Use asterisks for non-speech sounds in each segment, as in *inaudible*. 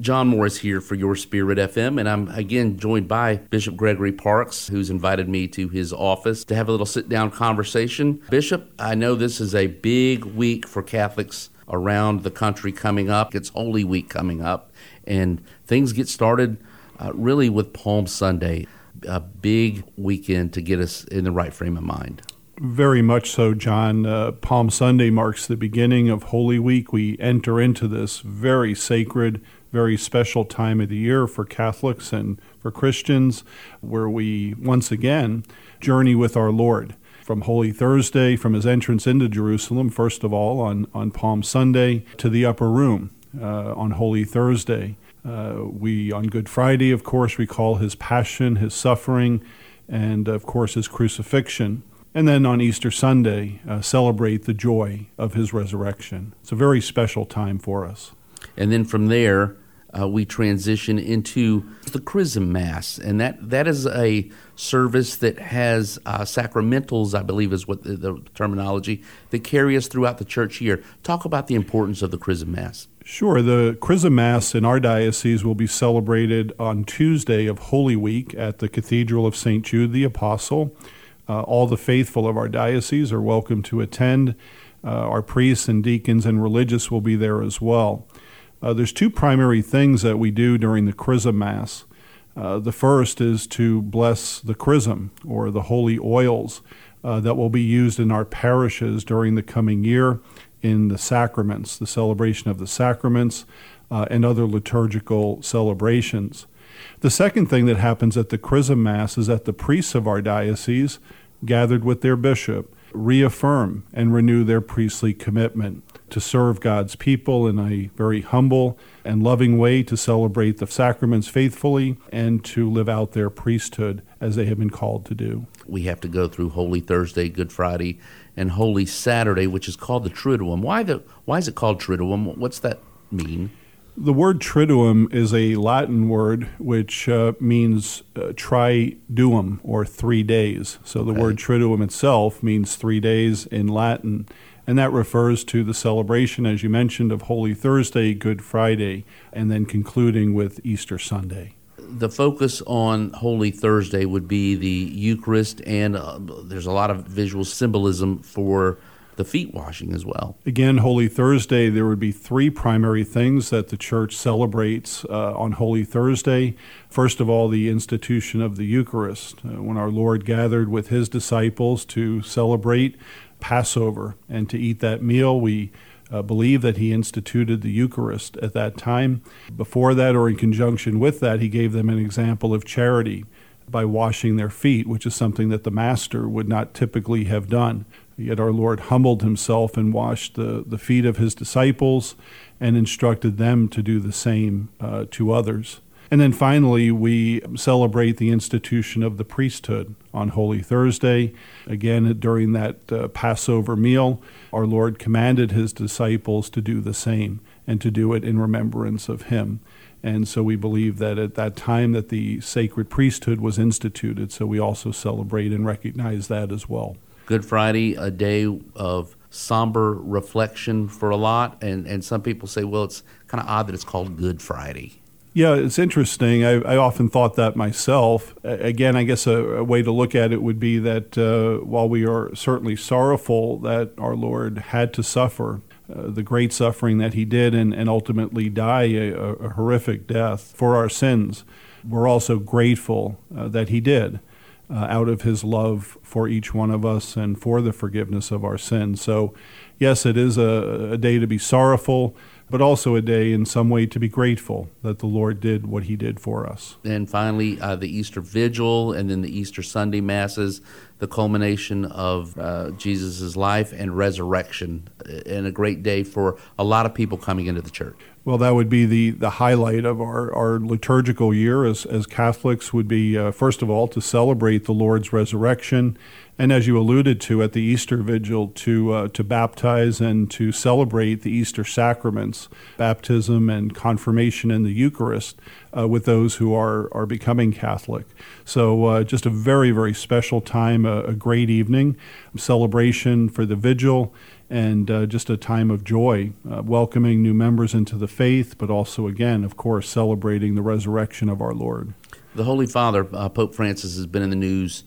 John Morris here for Your Spirit FM, and I'm again joined by Bishop Gregory Parkes, who's invited me to his office to have a little sit down conversation. Bishop, I know this is a big week for Catholics around the country coming up. It's Holy Week coming up, and things get started uh, really with Palm Sunday, a big weekend to get us in the right frame of mind. Very much so, John. Uh, Palm Sunday marks the beginning of Holy Week. We enter into this very sacred, very special time of the year for Catholics and for Christians, where we once again journey with our Lord. From Holy Thursday, from his entrance into Jerusalem, first of all, on, on Palm Sunday, to the upper room uh, on Holy Thursday. Uh, we, on Good Friday, of course, recall his passion, his suffering, and of course, his crucifixion and then on Easter Sunday, uh, celebrate the joy of his resurrection. It's a very special time for us. And then from there, uh, we transition into the Chrism Mass, and that, that is a service that has uh, sacramentals, I believe is what the, the, terminology, that carry us throughout the church year. Talk about the importance of the Chrism Mass. Sure. The Chrism Mass in our diocese will be celebrated on Tuesday of Holy Week at the Cathedral of St. Jude the Apostle. Uh, all the faithful of our diocese are welcome to attend. Uh, our priests and deacons and religious will be there as well. Uh, there's two primary things that we do during the Chrism Mass. Uh, the first is to bless the chrism, or the holy oils, uh, that will be used in our parishes during the coming year in the sacraments, the celebration of the sacraments, uh, and other liturgical celebrations. The second thing that happens at the Chrism Mass is that the priests of our diocese, gathered with their bishop, reaffirm and renew their priestly commitment to serve God's people in a very humble and loving way, to celebrate the sacraments faithfully, and to live out their priesthood as they have been called to do. We have to go through Holy Thursday, Good Friday, and Holy Saturday, which is called the Triduum. Why the Why is it called Triduum? What's that mean? The word triduum is a Latin word which uh, means uh, triduum or three days. So the okay. word triduum itself means three days in Latin. And that refers to the celebration, as you mentioned, of Holy Thursday, Good Friday, and then concluding with Easter Sunday. The focus on Holy Thursday would be the Eucharist, and uh, there's a lot of visual symbolism for the feet washing as well. Again, Holy Thursday, there would be three primary things that the church celebrates uh, on Holy Thursday. First of all, the institution of the Eucharist, uh, when our Lord gathered with his disciples to celebrate Passover and to eat that meal. We uh, believe that he instituted the Eucharist at that time. Before that, or in conjunction with that, he gave them an example of charity by washing their feet, which is something that the Master would not typically have done. Yet our Lord humbled himself and washed the, the feet of his disciples and instructed them to do the same uh, to others. And then finally, we celebrate the institution of the priesthood on Holy Thursday. Again, during that uh, Passover meal, our Lord commanded his disciples to do the same and to do it in remembrance of him. And so we believe that at that time that the sacred priesthood was instituted, so we also celebrate and recognize that as well. Good Friday, a day of somber reflection for a lot, and, and some people say, well, it's kind of odd that it's called Good Friday. Yeah, it's interesting. I, I often thought that myself. Again, I guess a, a way to look at it would be that uh, while we are certainly sorrowful that our Lord had to suffer, uh, the great suffering that he did and, and ultimately die a, a, horrific death for our sins, we're also grateful uh, that he did uh, out of his love for each one of us and for the forgiveness of our sins. So, yes, it is a, a day to be sorrowful, but also a day in some way to be grateful that the Lord did what he did for us. And finally, uh, the Easter Vigil and then the Easter Sunday Masses, the culmination of uh, Jesus' life and resurrection, and a great day for a lot of people coming into the church. Well, that would be the, the highlight of our, our liturgical year as, as Catholics would be, uh, first of all, to celebrate the Lord's resurrection. And as you alluded to at the Easter Vigil, to, uh, to baptize and to celebrate the Easter sacraments, baptism and confirmation in the Eucharist uh, with those who are, are becoming Catholic. So, uh, just a very, very special time, a, a great evening, celebration for the Vigil and uh, just a time of joy, uh, welcoming new members into the faith, but also, again, of course, celebrating the resurrection of our Lord. The Holy Father, uh, Pope Francis, has been in the news.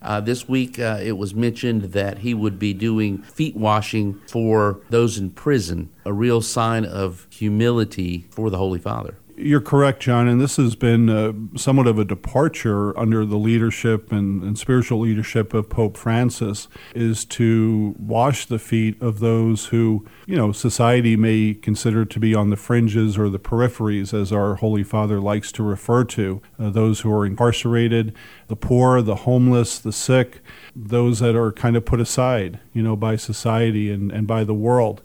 Uh, this week, uh, it was mentioned that he would be doing feet washing for those in prison, a real sign of humility for the Holy Father. You're correct, John, and this has been uh, somewhat of a departure under the leadership and, and, spiritual leadership of Pope Francis is to wash the feet of those who, you know, society may consider to be on the fringes or the peripheries, as our Holy Father likes to refer to, uh, those who are incarcerated, the poor, the homeless, the sick, those that are kind of put aside, you know, by society and, and by the world.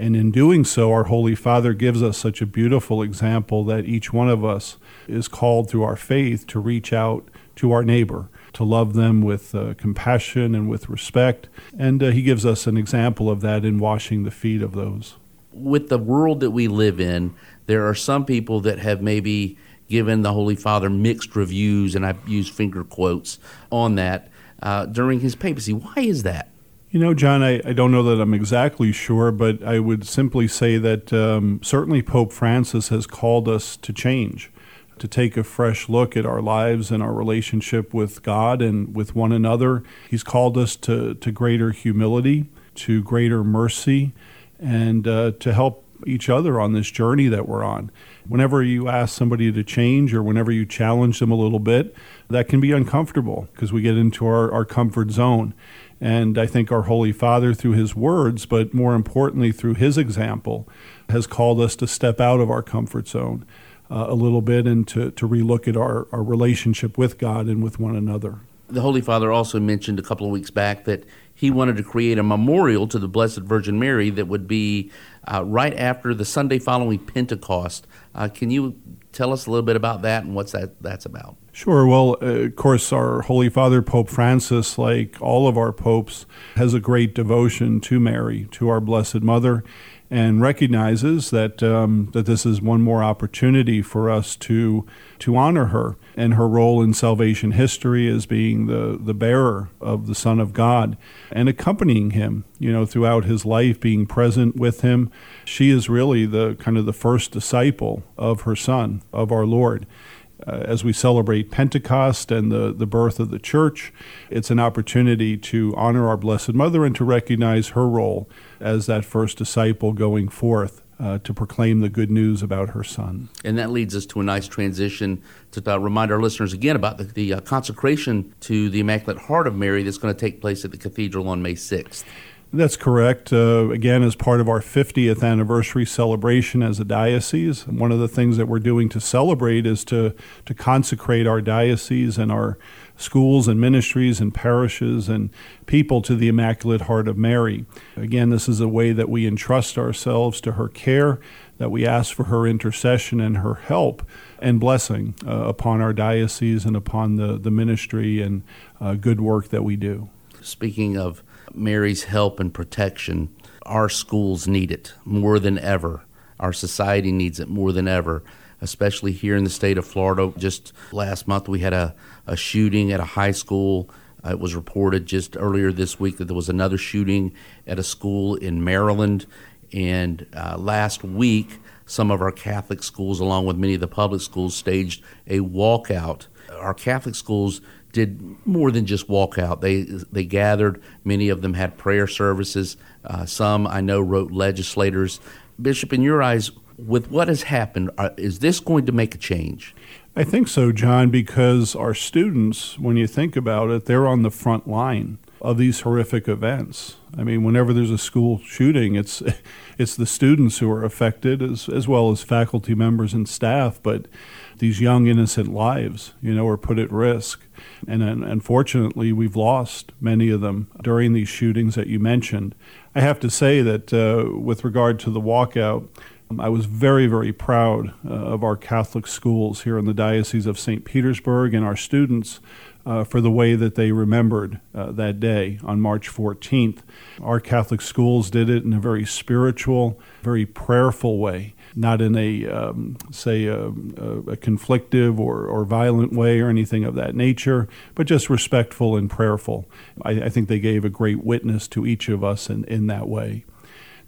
And in doing so, our Holy Father gives us such a beautiful example that each one of us is called through our faith to reach out to our neighbor, to love them with uh, compassion and with respect. And uh, he gives us an example of that in washing the feet of those. With the world that we live in, there are some people that have maybe given the Holy Father mixed reviews, and I use finger quotes on that uh, during his papacy. Why is that? You know, John, I, I don't know that I'm exactly sure, but I would simply say that um, certainly Pope Francis has called us to change, to take a fresh look at our lives and our relationship with God and with one another. He's called us to, to greater humility, to greater mercy, and uh, to help each other on this journey that we're on. Whenever you ask somebody to change or whenever you challenge them a little bit, that can be uncomfortable because we get into our, our comfort zone. And I think our Holy Father, through his words, but more importantly, through his example, has called us to step out of our comfort zone uh, a little bit and to, to relook at our, our relationship with God and with one another. The Holy Father also mentioned a couple of weeks back that he wanted to create a memorial to the Blessed Virgin Mary that would be uh, right after the Sunday following Pentecost. Uh, can you tell us a little bit about that and what's that that's about? Sure. Well, uh, of course, our Holy Father, Pope Francis, like all of our popes, has a great devotion to Mary, to our Blessed Mother, and recognizes that um, that this is one more opportunity for us to to honor her and her role in salvation history as being the the bearer of the Son of God and accompanying him, you know, throughout his life, being present with him. She is really the kind of the first disciple of her Son, of our Lord uh, as we celebrate Pentecost and the, the birth of the church, it's an opportunity to honor our Blessed Mother and to recognize her role as that first disciple going forth uh, to proclaim the good news about her son. And that leads us to a nice transition to uh, remind our listeners again about the, the uh, consecration to the Immaculate Heart of Mary that's going to take place at the cathedral on May 6th. That's correct. Uh, again, as part of our 50th anniversary celebration as a diocese, one of the things that we're doing to celebrate is to, to consecrate our diocese and our schools and ministries and parishes and people to the Immaculate Heart of Mary. Again, this is a way that we entrust ourselves to her care, that we ask for her intercession and her help and blessing uh, upon our diocese and upon the, the ministry and uh, good work that we do. Speaking of Mary's help and protection. Our schools need it more than ever. Our society needs it more than ever, especially here in the state of Florida. Just last month, we had a, a shooting at a high school. Uh, it was reported just earlier this week that there was another shooting at a school in Maryland. And uh, last week, some of our Catholic schools, along with many of the public schools, staged a walkout. Our Catholic schools did more than just walk out. They they gathered. Many of them had prayer services. Uh, some I know wrote legislators. Bishop, in your eyes, with what has happened, are, is this going to make a change? I think so, John, because our students, when you think about it, they're on the front line of these horrific events. I mean, whenever there's a school shooting, it's *laughs* it's the students who are affected as as well as faculty members and staff, but these young innocent lives, you know, are put at risk. And unfortunately, we've lost many of them during these shootings that you mentioned. I have to say that uh, with regard to the walkout, I was very, very proud uh, of our Catholic schools here in the Diocese of St. Petersburg and our students uh, for the way that they remembered uh, that day on March 14th. Our Catholic schools did it in a very spiritual, very prayerful way, not in a, um, say, a, a, conflictive or, or violent way or anything of that nature, but just respectful and prayerful. I, I think they gave a great witness to each of us in, in that way.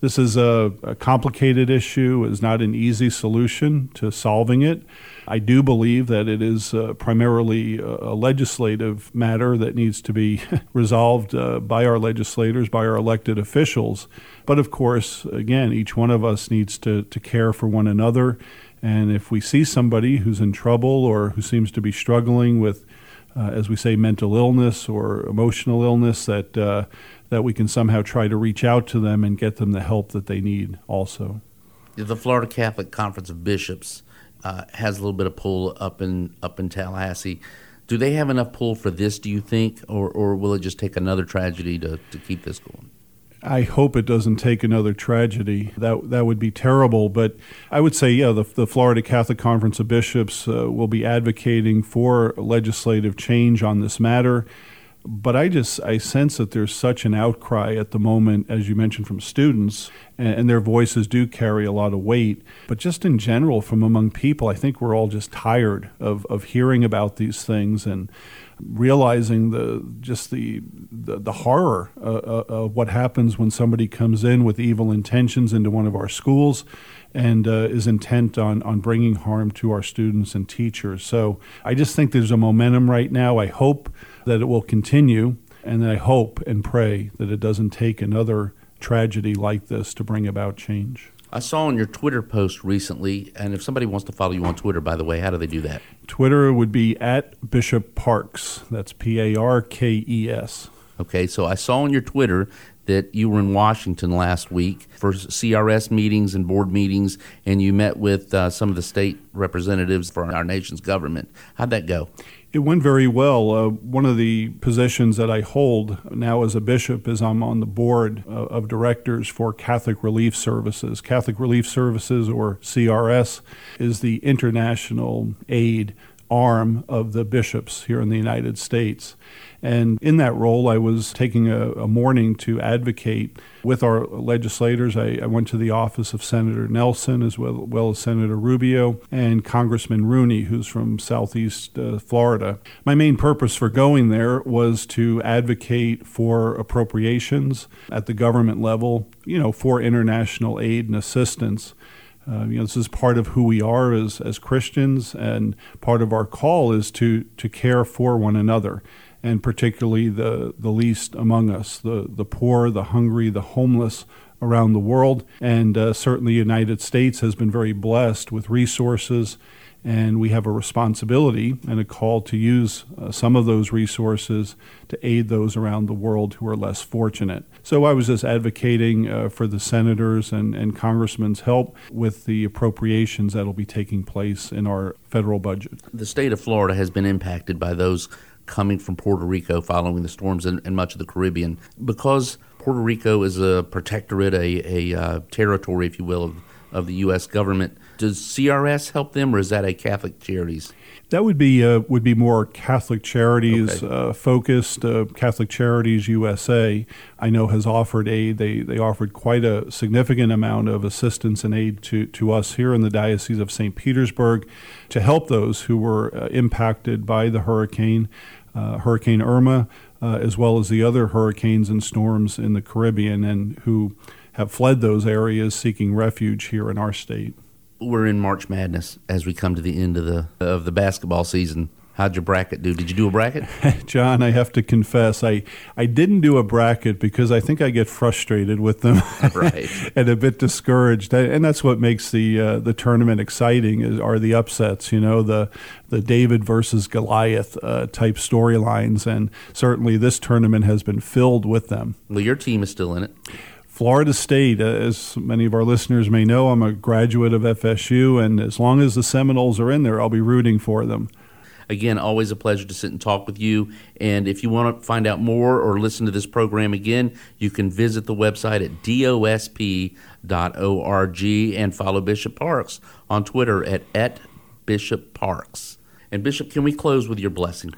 This is a, a complicated issue, is not an easy solution to solving it. I do believe that it is uh, primarily a legislative matter that needs to be *laughs* resolved uh, by our legislators, by our elected officials. But of course, again, each one of us needs to, to care for one another. And if we see somebody who's in trouble or who seems to be struggling with, uh, as we say, mental illness or emotional illness, that uh, that we can somehow try to reach out to them and get them the help that they need also. The Florida Catholic Conference of Bishops uh, has a little bit of pull up in up in Tallahassee. Do they have enough pull for this, do you think, or, or will it just take another tragedy to, to keep this going? I hope it doesn't take another tragedy. That that would be terrible. But I would say, yeah, the, the Florida Catholic Conference of Bishops uh, will be advocating for legislative change on this matter but I just I sense that there's such an outcry at the moment, as you mentioned, from students, and, and, their voices do carry a lot of weight. But just in general, from among people, I think we're all just tired of of hearing about these things and realizing the just the the, the horror uh, uh, of what happens when somebody comes in with evil intentions into one of our schools and uh, is intent on, on bringing harm to our students and teachers. So I just think there's a momentum right now. I hope that it will continue, and I hope and pray that it doesn't take another tragedy like this to bring about change. I saw on your Twitter post recently, and if somebody wants to follow you on Twitter, by the way, how do they do that? Twitter would be at Bishop Parkes. That's P A R K E S. Okay, so I saw on your Twitter that you were in Washington last week for CRS meetings and board meetings, and you met with uh, some of the state representatives for our nation's government. How'd that go? It went very well. Uh, one of the positions that I hold now as a bishop is I'm on the board uh, of directors for Catholic Relief Services. Catholic Relief Services, or CRS, is the international aid arm of the bishops here in the United States. And in that role, I was taking a, a morning to advocate with our legislators. I, I, went to the office of Senator Nelson as well, well as Senator Rubio and Congressman Rooney, who's from Southeast uh, Florida. My main purpose for going there was to advocate for appropriations at the government level, you know, for international aid and assistance. Uh, you know, this is part of who we are as, as Christians, and part of our call is to, to care for one another and particularly the, the least among us, the, the poor, the hungry, the homeless around the world. And uh, certainly, the United States has been very blessed with resources, and we have a responsibility and a call to use uh, some of those resources to aid those around the world who are less fortunate. So I was just advocating uh, for the senators and, and congressmen's help with the appropriations that will be taking place in our federal budget. The state of Florida has been impacted by those coming from Puerto Rico following the storms and, much of the Caribbean. Because Puerto Rico is a protectorate, a, a uh, territory, if you will, of, of the U.S. government, does CRS help them, or is that a Catholic Charities? That would be uh, would be more Catholic Charities okay. uh, focused. Uh, Catholic Charities USA, I know, has offered aid. They they offered quite a significant amount of assistance and aid to to us here in the Diocese of St. Petersburg, to help those who were uh, impacted by the hurricane, uh, Hurricane Irma, uh, as well as the other hurricanes and storms in the Caribbean, and who have fled those areas seeking refuge here in our state we're in March Madness as we come to the end of the of the basketball season. How'd your bracket do? Did you do a bracket? *laughs* John, I have to confess, I, I didn't do a bracket because I think I get frustrated with them *laughs* right. *laughs* and a bit discouraged. And that's what makes the uh, the tournament exciting is, are the upsets, you know, the the David versus Goliath uh, type storylines. And certainly this tournament has been filled with them. Well, your team is still in it. Florida State, uh, as many of our listeners may know, I'm a graduate of FSU, and as long as the Seminoles are in there, I'll be rooting for them. Again, always a pleasure to sit and talk with you. And if you want to find out more or listen to this program again, you can visit the website at dosp.org and follow Bishop Parkes on Twitter at, at Bishop Parkes. And Bishop, can we close with your blessing?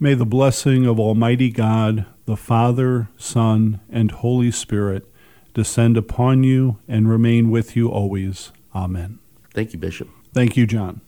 May the blessing of Almighty God, the Father, Son, and Holy Spirit descend upon you and remain with you always. Amen. Thank you, Bishop. Thank you, John.